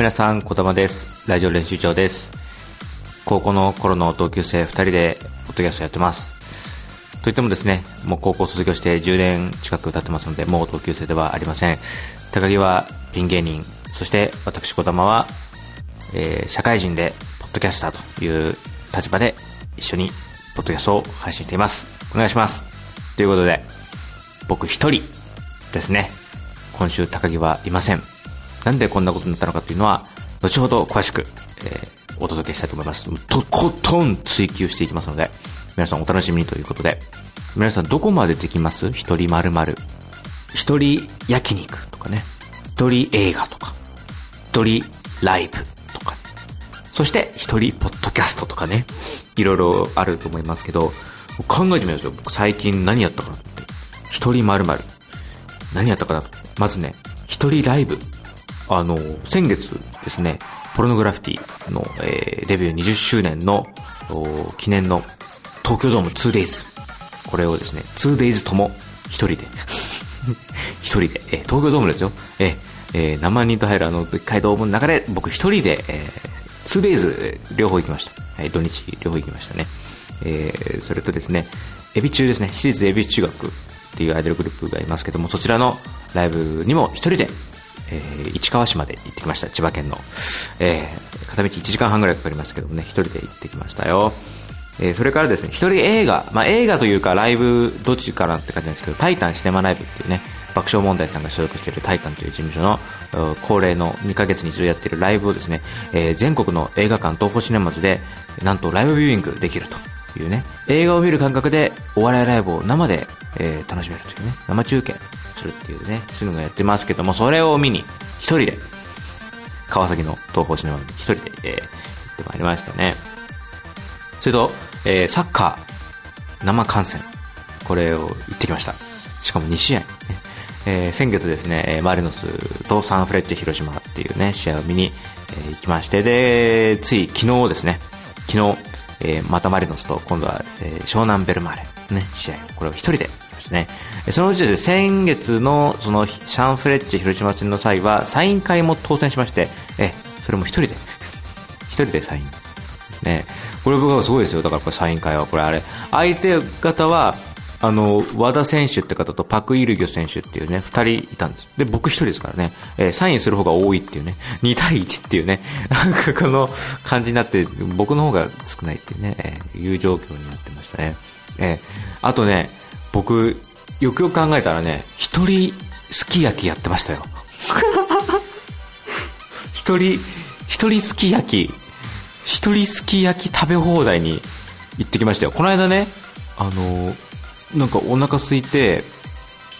皆さん、こだまです。ラジオ練習長です。高校の頃の同級生2人で、ポッドキャストやってます。といってもですね、もう高校卒業して10年近く経ってますので、もう同級生ではありません。高木はピン芸人、そして私、こだまは、えー社会人で、ポッドキャスターという立場で、一緒に、ポッドキャストを配信しています。お願いします。ということで、僕一人ですね。今週高木はいません。なんでこんなことになったのかというのは、後ほど詳しく、えーお届けしたいと思います。とことん追求していきますので、皆さんお楽しみにということで、皆さんどこまでできます？一人〇〇。一人焼肉とかね。一人映画とか。一人ライブとか。そして一人ポッドキャストとかね。いろいろあると思いますけど、考えてみますよ。僕最近何やったかなって。一人〇〇。何やったかなまずね、一人ライブ。あの、先月ですね、ポルノグラフィティの、えーデビュー20周年の記念の東京ドーム 2days。これをですね、2days とも一人で、一人で、えー東京ドームですよ。えーえー何万人と入るあの、でっかいドームの中で僕一人で、えー 2days 両方行きました。はい、土日両方行きましたね。えーそれとですね、エビ中ですね、私立エビ中学っていうアイドルグループがいますけども、そちらのライブにも一人で、えー市川市まで行ってきました。千葉県の。えー片道1時間半ぐらいかかりましたけどもね、一人で行ってきましたよ。えーそれからですね、一人映画、まあ映画というかライブ、どっちかなって感じなんですけど、タイタンシネマライブっていうね、爆笑問題さんが所属しているタイタンという事務所の恒例の2ヶ月に一度やっているライブをですね、えー全国の映画館東宝シネマズで、なんとライブビューイングできるというね、映画を見る感覚でお笑いライブを生で、えー楽しめるというね、生中継するっていうね、そういうのがやってますけども、それを見に一人で、川崎の東宝シネマに一人で、えー行ってまいりましたね。それと、えーサッカー、生観戦。これを行ってきました。しかも2試合、ね。えー先月ですね、マリノスとサンフレッチェ広島っていうね、試合を見に、えー行きまして、で、つい昨日ですね、昨日、えーまたマリノスと、今度は、えー湘南ベルマーレ、ね、試合、これを一人でましたね。そのうちですね、先月の、その、サンフレッチェ広島戦の際は、サイン会も当選しまして、えそれも一人で、一人でサインですね。これ僕はすごいですよ。だからこれサイン会は、これあれ。相手方は、あの、和田選手って方とパク・イルギョ選手っていうね、二人いたんです。で、僕一人ですからね、えーサインする方が多いっていうね、2対1っていうね、なんかこの感じになって、僕の方が少ないっていうね、えーいう状況になってましたね。えーあとね、僕、よくよく考えたらね、一人すき焼きやってましたよ。一人、一人すき焼き、一人すき焼き食べ放題に行ってきましたよ。この間ね、あの、なんかお腹空いて、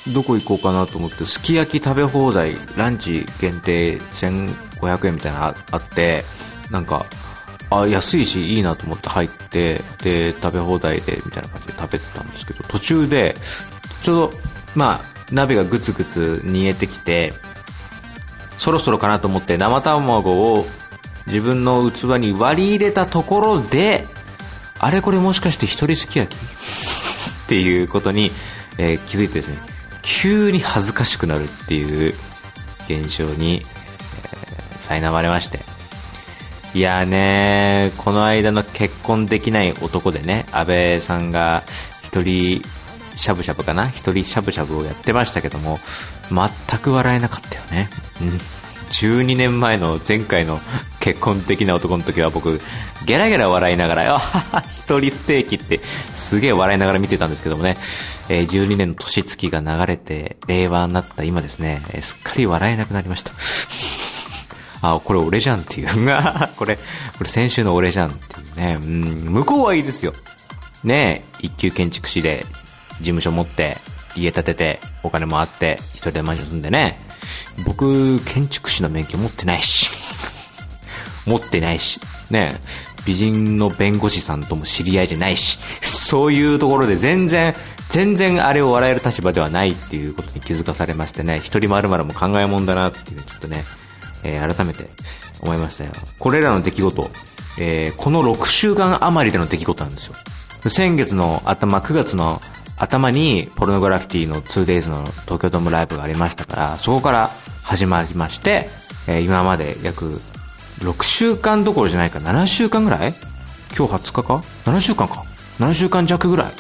どこ行こうかなと思って、すき焼き食べ放題、ランチ限定1500円みたいなのああって、なんか、あ、安いしいいなと思って入って、で、食べ放題で、みたいな感じで食べてたんですけど、途中で、ちょうど、まあ、鍋がぐつぐつ煮えてきて、そろそろかなと思って生卵を自分の器に割り入れたところで、あれこれもしかして一人すき焼き？っていうことに、えー気づいてですね、急に恥ずかしくなるっていう現象に、えー苛まれまして。いやーねこの間の結婚できない男でね、安倍さんが一人しゃぶしゃぶかな一人しゃぶしゃぶをやってましたけども、全く笑えなかったよね。うん。12年前の前回の結婚的な男の時は僕、ゲラゲラ笑いながら、あはは一人ステーキってすげえ笑いながら見てたんですけどもね、えー12年の年月が流れて、令和になった今ですね、えーすっかり笑えなくなりました。あ、これ俺じゃんっていう。これ、これ先週の俺じゃんっていうね。うん、向こうはいいですよ。ねえ、一級建築士で、事務所持って、家建てて、お金もあって、一人でマンション住んでね。僕、建築士の免許持ってないし。持ってないし。ね、美人の弁護士さんとも知り合いじゃないし。そういうところで全然、全然あれを笑える立場ではないっていうことに気づかされましてね、一人まるまるも考えもんだなっていう、ちょっとね、えー改めて思いましたよ。これらの出来事、えーこの6週間余りでの出来事なんですよ。先月の頭、9月の頭にポルノグラフィティの 2days の東京ドームライブがありましたから、そこから始まりまして、えー、今まで約6週間どころじゃないか、7週間ぐらい？今日20日か ?7 週間か？7週間弱ぐらい？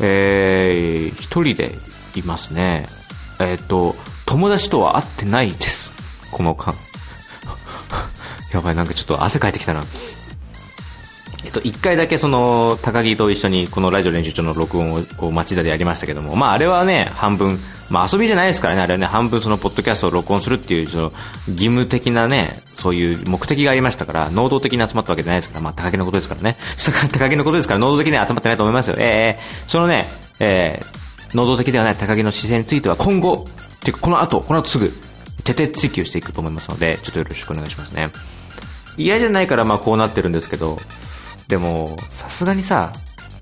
えー、一人でいますね。えっ、ー、と、友達とは会ってないです。この間。やばい、なんかちょっと汗かいてきたな。えっと、一回だけその、高木と一緒にこのラジオ練習場の録音を町田でやりましたけども、まああれはね、半分、まあ遊びじゃないですからね、あれはね、半分そのポッドキャストを録音するっていう、その、義務的なね、そういう目的がありましたから、能動的に集まったわけじゃないですから、まあ高木のことですからね。高木のことですから、能動的には集まってないと思いますよ。ええー、そのね、えー、能動的ではない高木の姿勢については今後、ていうかこの後、この後すぐ、徹底追求していくと思いますので、ちょっとよろしくお願いしますね。嫌じゃないからまあこうなってるんですけど、でも、さすがにさ、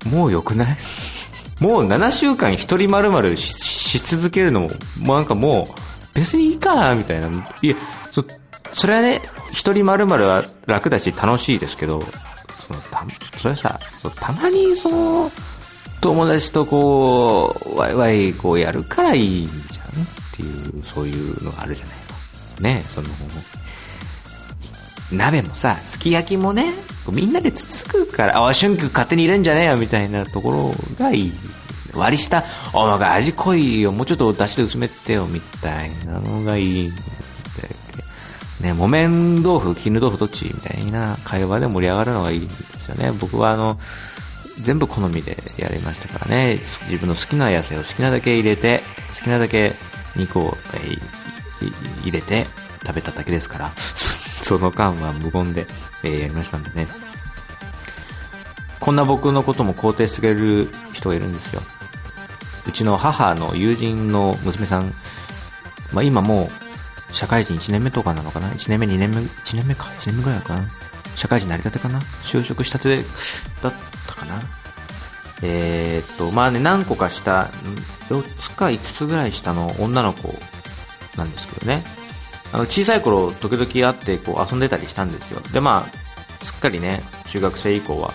もう良くない？もう7週間一人丸々しし続けるのも、もうなんかもう、別にいいかみたいな。いや、そ、それはね、一人丸々は楽だし楽しいですけど、そのた、それさ、たまにその、友達とこう、ワイワイこうやるからいいんじゃん？っていう、そういうのがあるじゃない？の。ね、その、鍋もさ、すき焼きもね、みんなでつつくから、あ、春菊勝手に入れんじゃねえよみたいなところがいい。割り下、おなんか味濃いよ、もうちょっと出汁で薄めてよみたいなのがいい。ね、木綿豆腐、絹豆腐どっちみたいな会話で盛り上がるのがいいんですよね。僕はあの、全部好みでやりましたからね。自分の好きな野菜を好きなだけ入れて、好きなだけ肉を、えー、入れて食べただけですから。その間は無言で、えー、やりましたんでね。こんな僕のことも肯定してくれる人がいるんですよ。うちの母の友人の娘さん、まあ、今もう社会人1年目とかなのかな ?1 年目、2年目、1年目か ?1 年目ぐらいかな？社会人成り立てかな？就職したてだったかな？えー、っと、まあね、何個か下、4つか5つぐらい下の女の子なんですけどね。あの小さい頃時々会ってこう遊んでたりしたんですよ。でまあすっかりね中学生以降は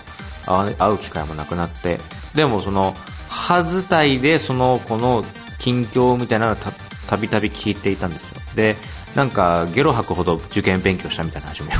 会う機会もなくなって。でもそのはずたいでそのこの近況みたいなのをたびたび聞いていたんですよ。でなんかゲロ吐くほど受験勉強したみたいな話ももう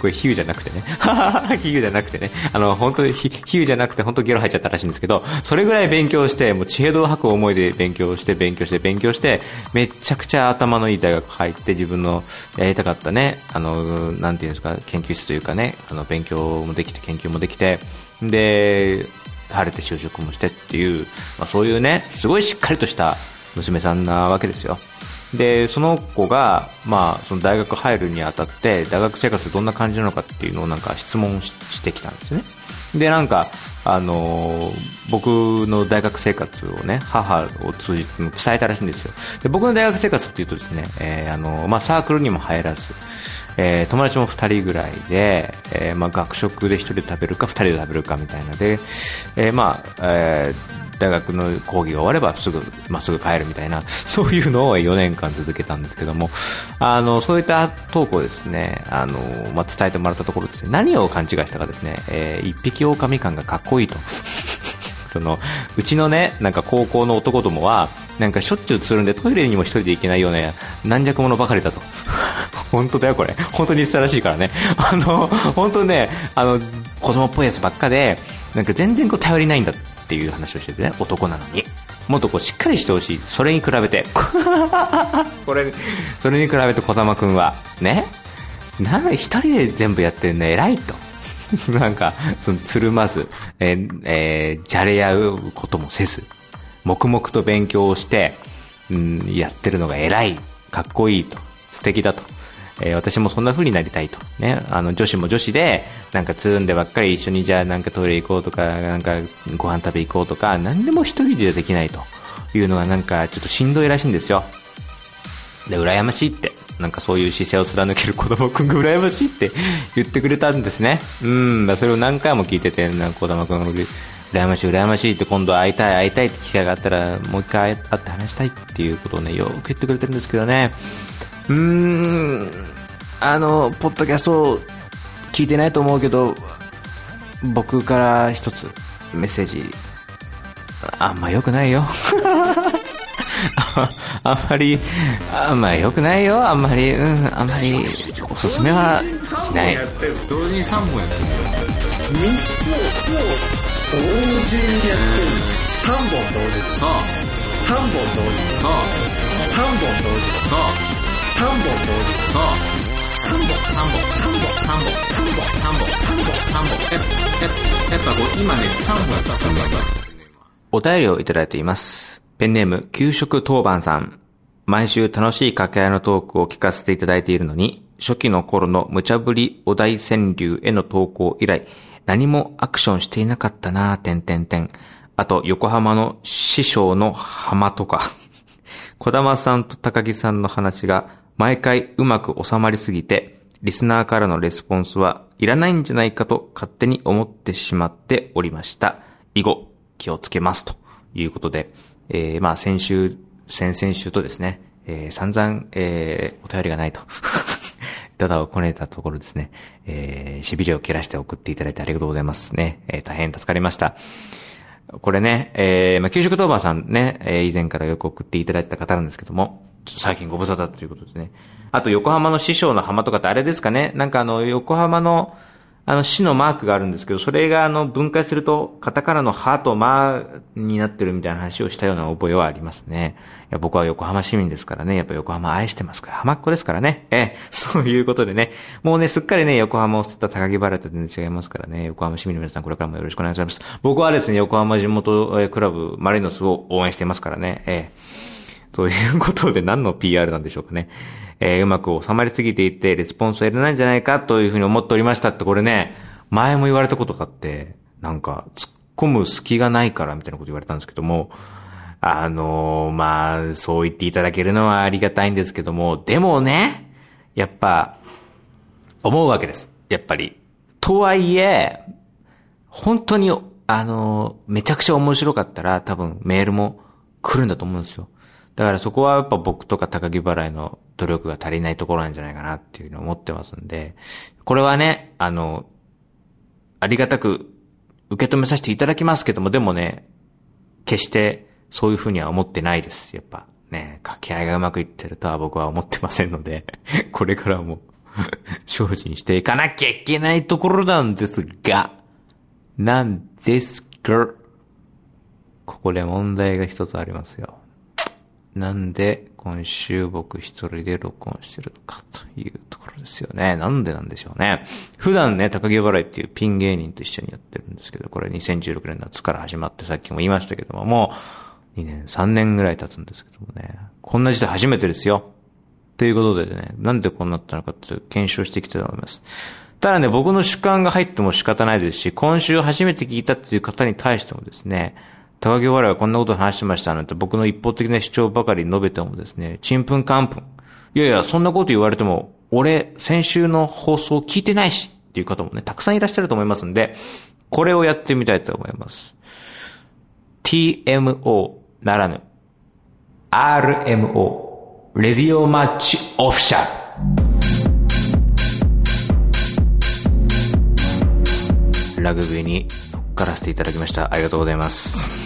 これ比喩じゃなくてね。比喩じゃなくてね。あの、本当に比喩じゃなくて本当ゲロ入っちゃったらしいんですけど、それぐらい勉強して、もう地平道を吐く思いで勉強して、勉強して、勉強して、めちゃくちゃ頭のいい大学入って自分のやりたかったね、あの、なんていうんですか、研究室というかね、あの、勉強もできて、研究もできて、で、晴れて就職もしてっていう、まあ、そういうね、すごいしっかりとした娘さんなわけですよ。でその子が、まあ、その大学入るにあたって大学生活どんな感じなのかっていうのをなんか質問してきたんですね。でなんか、あのー、僕の大学生活をね母を通じて伝えたらしいんですよ。で僕の大学生活っていうとですね、えー、あのー、まあ、サークルにも入らずえ、友達も2人ぐらいで、えまあ、学食で1人で食べるか2人で食べるかみたいなで、えまあえー大学の講義が終わればすぐ、まっすぐ帰るみたいな、そういうのを4年間続けたんですけども、あの、そういったトークをですね、あの、まあ、伝えてもらったところですね、何を勘違いしたかですね、えー、一匹狼感がかっこいいと。その、うちのね、なんか高校の男どもは、なんかしょっちゅうつるんでトイレにも一人で行けないような軟弱者ばかりだと。本当だよ、これ。本当に言ってたらしいからね。あの、本当ね、あの、子供っぽいやつばっかで、なんか全然こう頼りないんだっっていう話をしててね、男なのに。もっとこうしっかりしてほしい。それに比べて。これ、それに比べて小玉くんは、ね、なん、一人で全部やってるの偉いと。なんか、その、つるまず、えー、えー、じゃれ合うこともせず、黙々と勉強をして、うん、やってるのが偉い、かっこいいと、素敵だと。えー、私もそんな風になりたいと。ね。あの、女子も女子で、なんかつるんでばっかり一緒にじゃあなんかトイレ行こうとか、なんかご飯食べ行こうとか、何でも一人でできないというのがなんかちょっとしんどいらしいんですよ。で、羨ましいって。なんかそういう姿勢を貫ける子供くんが 羨ましいって言ってくれたんですね。うん、それを何回も聞いてて、なんか子供くんが羨ましい羨ましいって今度会いたい会いたいって機会があったらもう一回会って話したいっていうことをね、よく言ってくれてるんですけどね。うーん、あの、ポッドキャスト聞いてないと思うけど、僕から一つメッセージ、あんま良くないよ。あんまり、あんまり良くないよ。あんまり、うん、あんまり、おすすめはしない。同時に3本やってる。3つを同時にやってる。3本同時。そう3本同時。そう3本同時。そう3本同時そう3本3本3本3本3本3本3本3本やっぱやっぱこう今ね3本やった3本やったお便りをいただいています。ペンネーム、給食当番さん。毎週楽しい掛け合いのトークを聞かせていただいているのに、初期の頃の無茶ぶりお題川柳への投稿以来、何もアクションしていなかったなぁ、てんてん。てん。あと、横浜の師匠の浜とか。小玉さんと高木さんの話が毎回うまく収まりすぎて、リスナーからのレスポンスはいらないんじゃないかと勝手に思ってしまっておりました。以後、気をつけますということで、えー、まあ先週、先々週とですね、えー、散々、えー、お便りがないと。ダダをこねたところですね、えー、しびれを切らして送っていただいてありがとうございますね。えー、大変助かりました。これね、えー、まあ、給食当番さんね、えー、以前からよく送っていただいた方なんですけども、最近ご無沙汰ということでね。あと、横浜の師匠の浜とかってあれですかねなんかあの、横浜の、あの、市のマークがあるんですけど、それがあの、分解すると、カタカナのハとマになってるみたいな話をしたような覚えはありますね。いや、僕は横浜市民ですからね。やっぱ横浜愛してますから。浜っ子ですからね。ええ、そういうことでね。もうね、すっかりね、横浜を捨てた高木原と全然違いますからね。横浜市民の皆さん、これからもよろしくお願いします。僕はですね、横浜地元クラブ、マリノスを応援していますからね。ええ。ということで何の PR なんでしょうかね。えーうまく収まりすぎていて、レスポンスを得れないんじゃないかというふうに思っておりましたって、これね、前も言われたことがあって、なんか、突っ込む隙がないからみたいなこと言われたんですけども、あのーまあ、そう言っていただけるのはありがたいんですけども、でもね、やっぱ、思うわけです。やっぱり。とはいえ、本当に、あの、めちゃくちゃ面白かったら多分メールも来るんだと思うんですよ。だからそこはやっぱ僕とか高木払いの努力が足りないところなんじゃないかなっていうふうに思ってますんで、これはね、あの、ありがたく受け止めさせていただきますけども、でもね、決してそういうふうには思ってないです。やっぱね、掛け合いがうまくいってるとは僕は思ってませんので、これからも 精進していかなきゃいけないところなんですが、なんですが、ここで問題が一つありますよ。なんで今週僕一人で録音してるのかというところですよね。なんでなんでしょうね。普段ね、高木払いっていうピン芸人と一緒にやってるんですけど、これ2016年夏から始まってさっきも言いましたけども、もう2年、3年ぐらい経つんですけどもね。こんな時代初めてですよ。ということでね、なんでこうなったのかって検証していきたいと思います。ただね、僕の主観が入っても仕方ないですし、今週初めて聞いたっていう方に対してもですね、高木笑いはこんなこと話してましたなんて僕の一方的な主張ばかり述べてもですね、ちんぷんかんぷん。いやいや、そんなこと言われても、俺、先週の放送聞いてないしっていう方もね、たくさんいらっしゃると思いますんで、これをやってみたいと思います。TMO ならぬ、RMO、レディオマッチオフィシャル。ラグビーに乗っからせていただきました。ありがとうございます。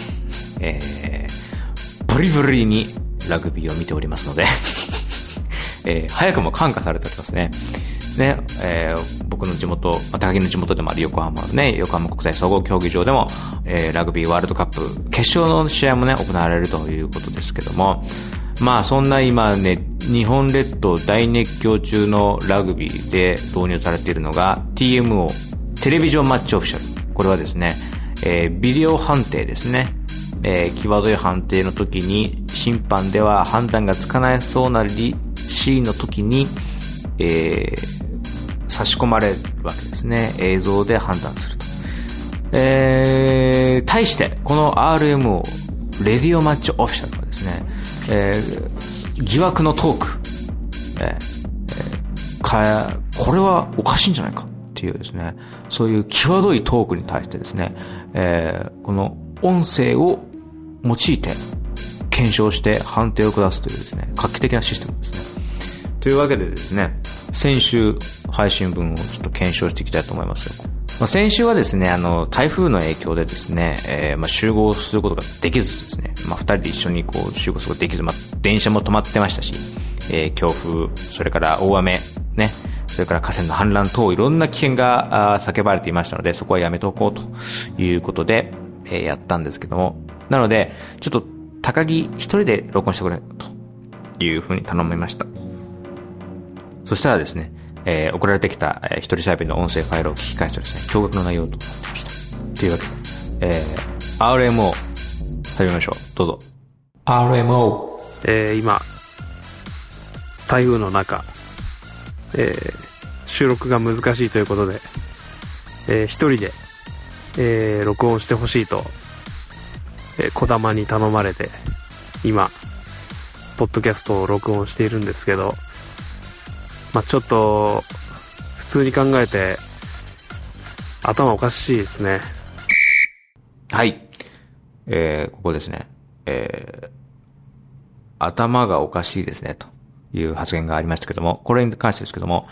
えー、ブリブリにラグビーを見ておりますので、えー、早くも感化されておりますね。ね、えー、僕の地元、高木の地元でもある横浜のね、横浜国際総合競技場でも、えー、ラグビーワールドカップ、決勝の試合もね、行われるということですけども、まあそんな今ね、日本列島大熱狂中のラグビーで導入されているのが TMO、テレビジョンマッチオフィシャル。これはですね、えー、ビデオ判定ですね。えー、際どい判定の時に審判では判断がつかないそうなリシーンの時に、えー、差し込まれるわけですね。映像で判断すると。えー、対して、この RMO、レディオマッチオフィシャルはですね、えー、疑惑のトーク、えーえー、か、これはおかしいんじゃないかっていうですね、そういう際どいトークに対してですね、えー、この音声を用いて検証して判定を下すというですね、画期的なシステムですね。というわけでですね、先週配信分をちょっと検証していきたいと思います。まあ、先週はですね、あの、台風の影響でですね、えー、まあ、集合することができずですね、まあ、二人で一緒にこう、集合することができず、まあ、電車も止まってましたし、えー、強風、それから大雨、ね、それから河川の氾濫等いろんな危険が叫ばれていましたので、そこはやめておこうということで、えー、やったんですけども、なので、ちょっと高木一人で録音してくれというふうに頼みました。そしたらですね、えー、送られてきた、えー、一人喋りの音声ファイルを聞き返すとですね、驚愕の内容となってました。というわけで、えー、RMO、始めましょう。どうぞ。RMO。えー、今、台風の中、えー、収録が難しいということで、えー、一人で、えー、録音してほしいと、えー、小玉に頼まれて、今、ポッドキャストを録音しているんですけど、まあ、ちょっと、普通に考えて、頭おかしいですね。はい。えー、ここですね。えー、頭がおかしいですね、という発言がありましたけども、これに関してですけども、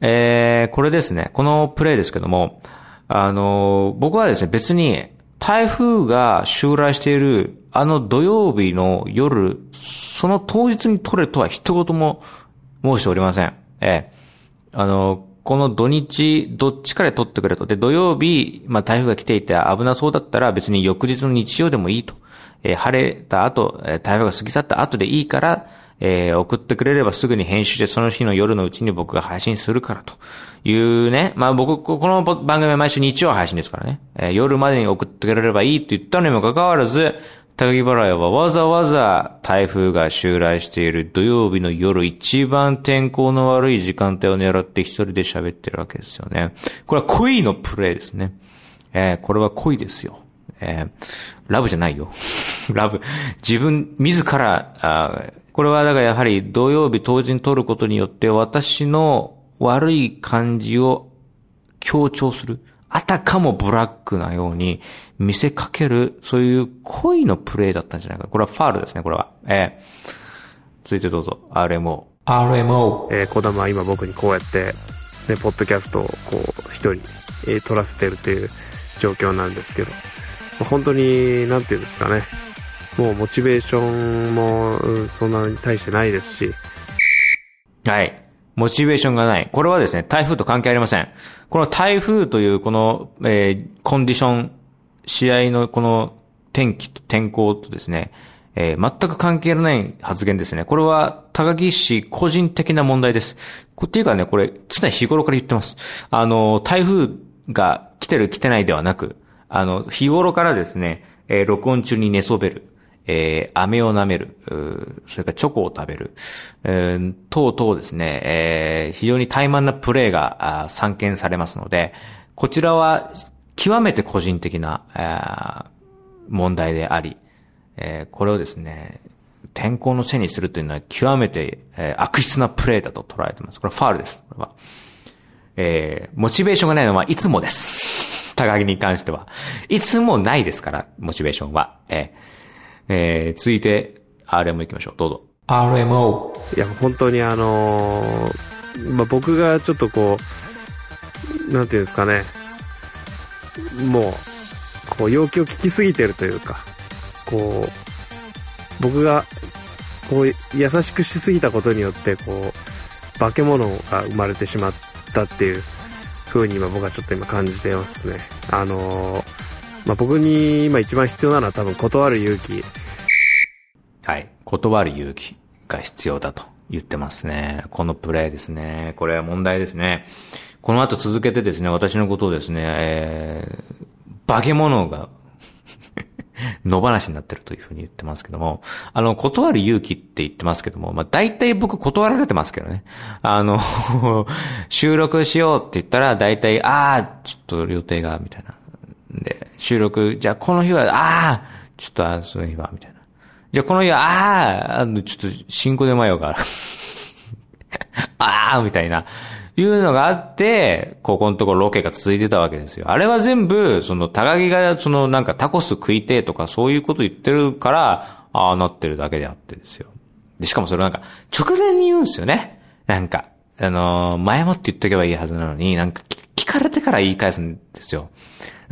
えー、これですね、このプレイですけども、あの、僕はですね、別に、台風が襲来している、あの土曜日の夜、その当日に撮れとは一言も申しておりません。ええ。あの、この土日、どっちかで取ってくれと。で、土曜日、まあ台風が来ていて危なそうだったら別に翌日の日曜でもいいと。えー、晴れた後え、台風が過ぎ去った後でいいから、えー、送ってくれればすぐに編集してその日の夜のうちに僕が配信するからというね。まあ僕、この番組は毎週日曜配信ですからね。えー、夜までに送ってくれればいいって言ったのにもかかわらず、高木払いはわざわざ台風が襲来している土曜日の夜一番天候の悪い時間帯を狙って一人で喋ってるわけですよね。これは恋のプレイですね。えー、これは恋ですよ。えー、ラブじゃないよ。ラブ。自分、自ら、あこれはだからやはり土曜日当時に撮ることによって私の悪い感じを強調する。あたかもブラックなように見せかける、そういう恋のプレイだったんじゃないか。これはファールですね、これは。えー、続いてどうぞ、RMO。RMO。えー、小玉は今僕にこうやって、ね、ポッドキャストをこう、一人、えー、撮らせてるという状況なんですけど、本当に、なんていうんですかね。もうモチベーションも、うん、そんなに対してないですし。はい。モチベーションがない。これはですね、台風と関係ありません。この台風というこの、えー、コンディション、試合のこの天気と天候とですね、えー、全く関係のない発言ですね。これは高木氏個人的な問題です。っていうかね、これ常日頃から言ってます。あの、台風が来てる来てないではなく、あの、日頃からですね、えー、録音中に寝そべる。えー、飴を舐める、それからチョコを食べる、えー、等々ですね、えー、非常に怠慢なプレイが散見されますので、こちらは極めて個人的な、問題であり、えー、これをですね、天候のせいにするというのは極めて、えー、悪質なプレイだと捉えてます。これはファールです。これは。えー、モチベーションがないのはいつもです。高木に関しては。いつもないですから、モチベーションは。えーえー、続いて RMO 行きましょう。どうぞ。RMO。いや、本当にあのー、まあ、僕がちょっとこう、なんていうんですかね、もう、こう、要求を聞きすぎてるというか、こう、僕が、こう、優しくしすぎたことによって、こう、化け物が生まれてしまったっていう風に今僕はちょっと今感じてますね。あのーまあ、僕に今一番必要なのは多分断る勇気。はい。断る勇気が必要だと言ってますね。このプレイですね。これは問題ですね。この後続けてですね、私のことをですね、えー、化け物が 野放しになってるというふうに言ってますけども、あの、断る勇気って言ってますけども、まあ、大体僕断られてますけどね。あの 収録しようって言ったら、大体、ああ、ちょっと予定が、みたいな。で、収録、じゃあこの日は、ああちょっと、あその日は、みたいな。じゃあこの日は、ああちょっと、進行で迷うから。ああみたいな。いうのがあって、ここのところロケが続いてたわけですよ。あれは全部、その、高木が、その、なんかタコス食いてとかそういうこと言ってるから、ああなってるだけであってですよ。で、しかもそれなんか、直前に言うんですよね。なんか、あのー、前もって言っとけばいいはずなのに、なんか、聞かれてから言い返すんですよ。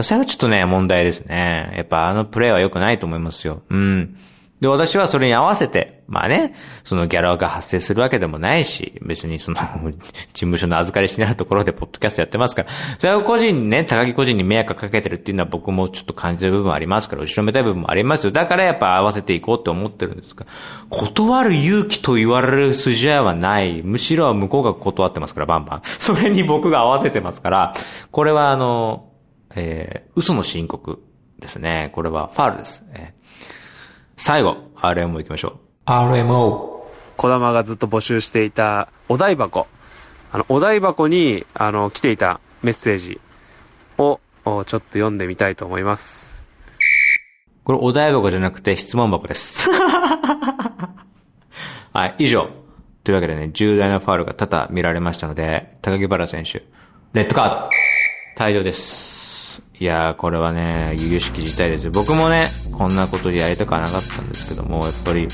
それがちょっとね、問題ですね。やっぱあのプレイは良くないと思いますよ。うん。で、私はそれに合わせて、まあね、そのギャラが発生するわけでもないし、別にその、事務所の預かりしなるところでポッドキャストやってますから、それを個人ね、高木個人に迷惑かけてるっていうのは僕もちょっと感じる部分ありますから、後ろめたい部分もありますよ。だからやっぱ合わせていこうって思ってるんですが、断る勇気と言われる筋合いはない。むしろ向こうが断ってますから、バンバン。それに僕が合わせてますから、これはあの、えー、嘘の申告ですね。これはファールです。えー最後、RMO 行きましょう。RMO。小玉がずっと募集していたお題箱。あの、お題箱に、あの、来ていたメッセージを、おちょっと読んでみたいと思います。これお題箱じゃなくて質問箱です。はい、以上。というわけでね、重大なファウルが多々見られましたので、高木原選手、レッドカード、退場です。いやー、これはね、由々しき事態ですよ。僕もね、こんなことやりたくはなかったんですけども、やっぱり、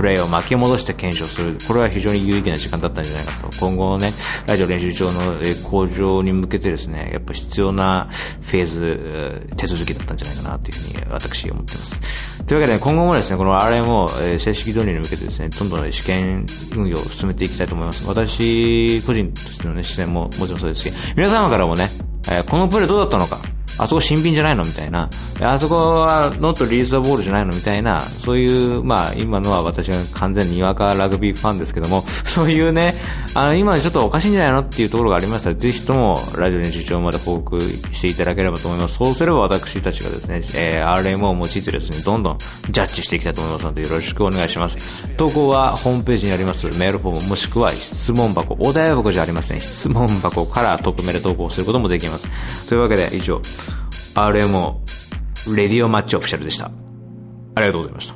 プレーを巻き戻して検証する。これは非常に有意義な時間だったんじゃないかと。今後ね、ラジオ練習場のえ向上に向けてですね、やっぱ必要なフェーズ、手続きだったんじゃないかなというふうに私思ってます。というわけで、今後もですね、この RM をえ正式導入に向けてですね、どんどん試験運用を進めていきたいと思います。私個人としてのね、視点ももちろんそうですし、皆様からもね、えこのプレーどうだったのか、あそこ新品じゃないのみたいな。あそこはノットリリースザボールじゃないのみたいな。そういう、まあ、今のは私が完全ににわかラグビーファンですけども、そういうね、あの、今ちょっとおかしいんじゃないのっていうところがありましたら、ぜひとも、ラジオ練習場まで報告していただければと思います。そうすれば私たちがですね、えー RMO を用いてですね、どんどんジャッジしていきたいと思いますので、よろしくお願いします。投稿はホームページにありますメールフォーム、もしくは質問箱、お題箱じゃありません。質問箱から匿名で投稿することもできます。というわけで、以上、RMO レディオマッチオフィシャルでした。ありがとうございました。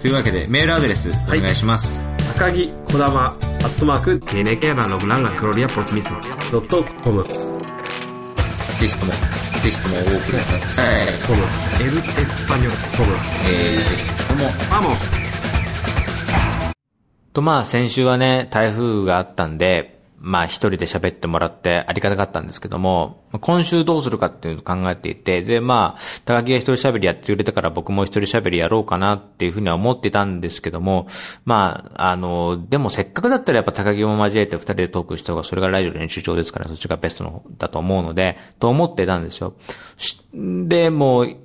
というわけで、メールアドレスお願いします。高木小玉アットマーク TNK ラのブランガクロリアポスミスドットコムぜひとも、ぜひともお送りください。コムエルエスパニョルコムえー、ぜひとも、バモスと、まあ、先週はね、台風があったんで、まあ、一人で喋ってもらってありがたかったんですけども、今週どうするかっていうのを考えていて、で、まあ、高木が一人喋りやってくれたから僕も一人喋りやろうかなっていうふうには思ってたんですけども、まあ、あの、でもせっかくだったらやっぱ高木も交えて二人でトークした方が、それがラジオ練習場ですから、そっちがベストのだと思うので、と思ってたんですよ。で、もう、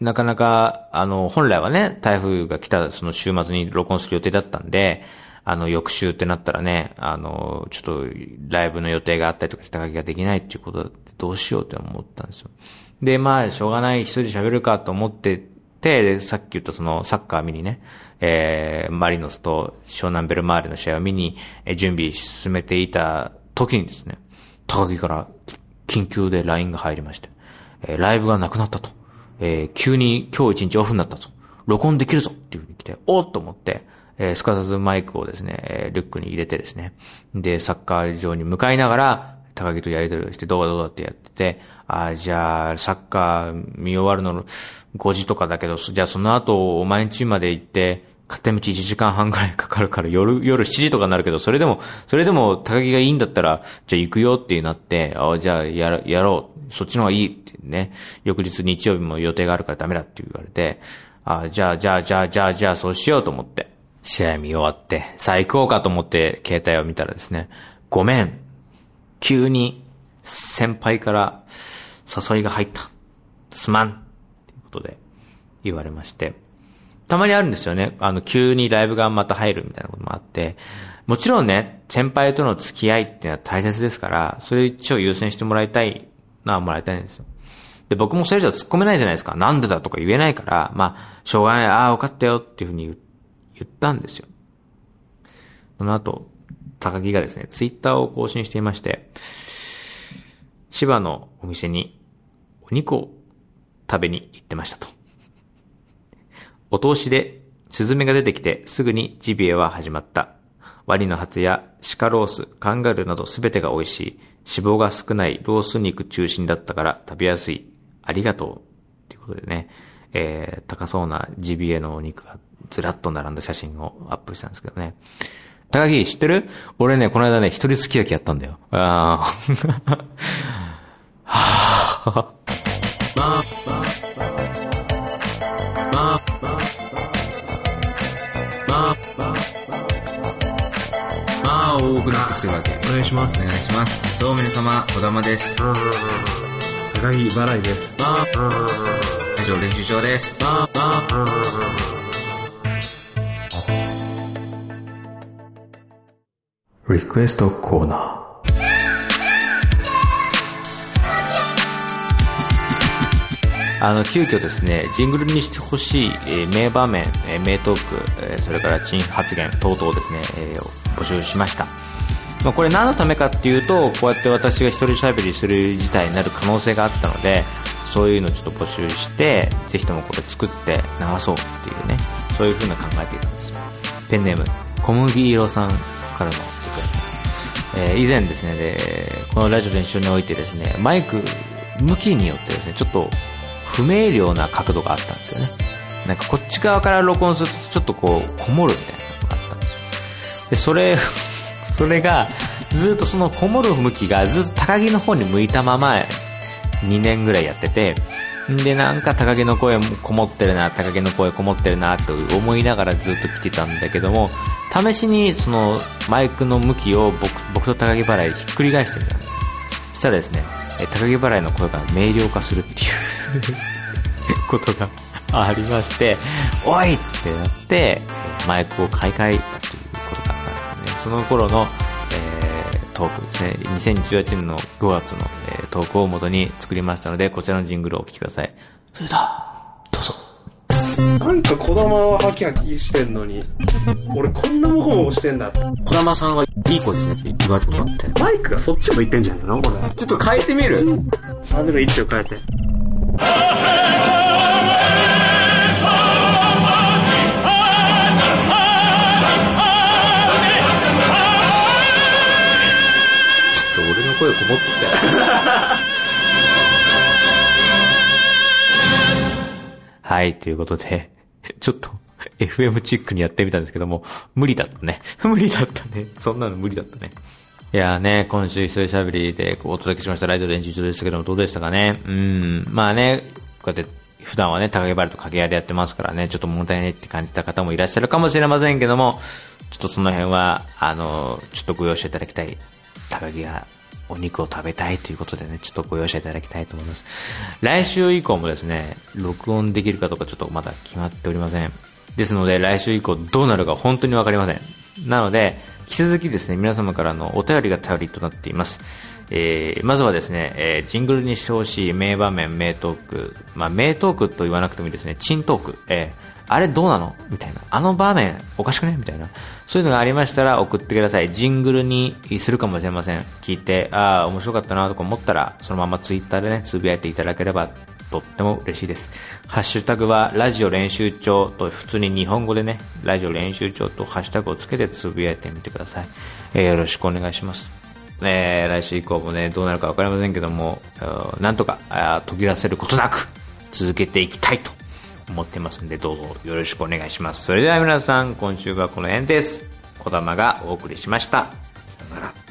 なかなか、あの、本来はね、台風が来たその週末に録音する予定だったんで、あの、翌週ってなったらね、あの、ちょっと、ライブの予定があったりとかして高木ができないっていうことで、どうしようって思ったんですよ。で、まあ、しょうがない、一人で喋るかと思ってて、でさっき言ったその、サッカー見にね、えー、マリノスと湘南ベルマーレの試合を見に、え準備進めていた時にですね、高木から緊急で LINE が入りまして、えーライブがなくなったと。えー急に今日一日オフになったと。録音できるぞっていう風に来て、おっと思って、えーすかさずマイクをですね、えーリュックに入れてですね、で、サッカー場に向かいながら、高木とやり取りをして、どうだどうだってやってて、あーじゃあ、サッカー見終わるの5時とかだけど、じゃあその後、お前ん家まで行って、片道1時間半くらいかかるから、夜、夜7時とかになるけど、それでも、それでも高木がいいんだったら、じゃあ行くよってなって、あじゃあやろやろう。そっちの方がいいってね。翌日日曜日も予定があるからダメだって言われて、あじゃあ、じゃあ、じゃあ、じゃあ、じゃあ、そうしようと思って。試合見終わって、さあ行こうかと思って携帯を見たらですね、ごめん。急に先輩から誘いが入った。すまん。っていうことで言われまして。たまにあるんですよね。あの、急にライブがまた入るみたいなこともあって。もちろんね、先輩との付き合いっていうのは大切ですから、それ一応優先してもらいたいのはもらいたいんですよ。で、僕もそれじゃ突っ込めないじゃないですか。なんでだとか言えないから、まあ、しょうがない、ああ、分かったよっていうふうに言っ言ったんですよ。その後、高木がですね、ツイッターを更新していまして、千葉のお店にお肉を食べに行ってましたと。お通しでスズメが出てきてすぐにジビエは始まった。ワニのハツや鹿ロース、カンガルーなどすべてが美味しい。脂肪が少ないロース肉中心だったから食べやすい。ありがとう。ということでね、えー、高そうなジビエのお肉があってずらっと並んだ写真をアップしたんですけどね。高木知ってる？俺ね、この間ね、一人すき焼きやったんだよ。あーはあ多くなってきてるわけお願いしまお願いす。しますどうも皆様小玉です高木払いです。ラジオ練習場ですリクエストコーナー。あの、急遽ですね、ジングルにしてほしい、えー名場面、えー名トーク、えーそれから珍発言等々ですね、えー募集しました。まあ、これ何のためかっていうと、こうやって私が一人喋りする事態になる可能性があったので、そういうのちょっと募集して、ぜひともこれ作って流そうっていうね、そういう風な考えていたんですよ。ペンネーム、小麦色さんからのえー以前ですねで、このラジオ練習においてですね、マイク向きによってですね、ちょっと不明瞭な角度があったんですよね。なんかこっち側から録音するとちょっとこう、こもるみたいなのがあったんですよ。で、それ、それが、ずっとそのこもる向きがずっと高木の方に向いたまま、2年ぐらいやってて、で、なんか高木の声もこもってるな、高木の声こもってるな、と思いながらずっと来てたんだけども、試しにそのマイクの向きを僕僕と高木払いひっくり返してみたんです。そしたらですね、高木払いの声が明瞭化するっていう ことがありまして、おいってなって、マイクを買い替えたということがあったんですよね。その頃の、えートークですね。2018年の5月の、えートークを元に作りましたので、こちらのジングルをお聴きください。それでは、なんか子供はハキハキしてんのに、俺こんなモコモコしてんだって。小玉さんはいい子ですねって言われたことあってマイクがそっち向いてんじゃないのこれ。ちょっと変えてみる喋る位置を変えて。い、ということで、ちょっと FM チックにやってみたんですけども、無理だったね。無理だったね。そんなの無理だったね。いやね、今週一人喋りでこうお届けしましたライド練習中でしたけども、どうでしたかね？うん、まあね、こうやって普段はね、高木バレと掛け合いでやってますからね、ちょっと物足りないって感じた方もいらっしゃるかもしれませんけども、ちょっとその辺は、あの、ちょっとご容赦いただきたい。高木がお肉を食べたいということでね、ちょっとご容赦いただきたいと思います。来週以降もですね、録音できるかどうかちょっとまだ決まっておりません。ですので、来週以降どうなるか本当にわかりません。なので、引き続きですね、皆様からのお便りが頼りとなっています。えー、まずはですね、えージングルにしてほしい名場面、名トーク、まあ、名トークと言わなくてもいいですね、チントーク、えーあれどうなの？みたいな。あの場面おかしくね？みたいな。そういうのがありましたら送ってください。ジングルにするかもしれません。聞いて、ああ、面白かったなとか思ったら、そのままツイッターでね、つぶやいていただければとっても嬉しいです。ハッシュタグは、ラジオ練習帳と普通に日本語でね、ラジオ練習帳とハッシュタグをつけてつぶやいてみてください。えーよろしくお願いします。えー来週以降もね、どうなるか分かりませんけども、なんとかあ途切らせることなく続けていきたいと思ってますんで、どうぞよろしくお願いします。それでは皆さん、今週はこの辺です。小玉がお送りしました。さよなら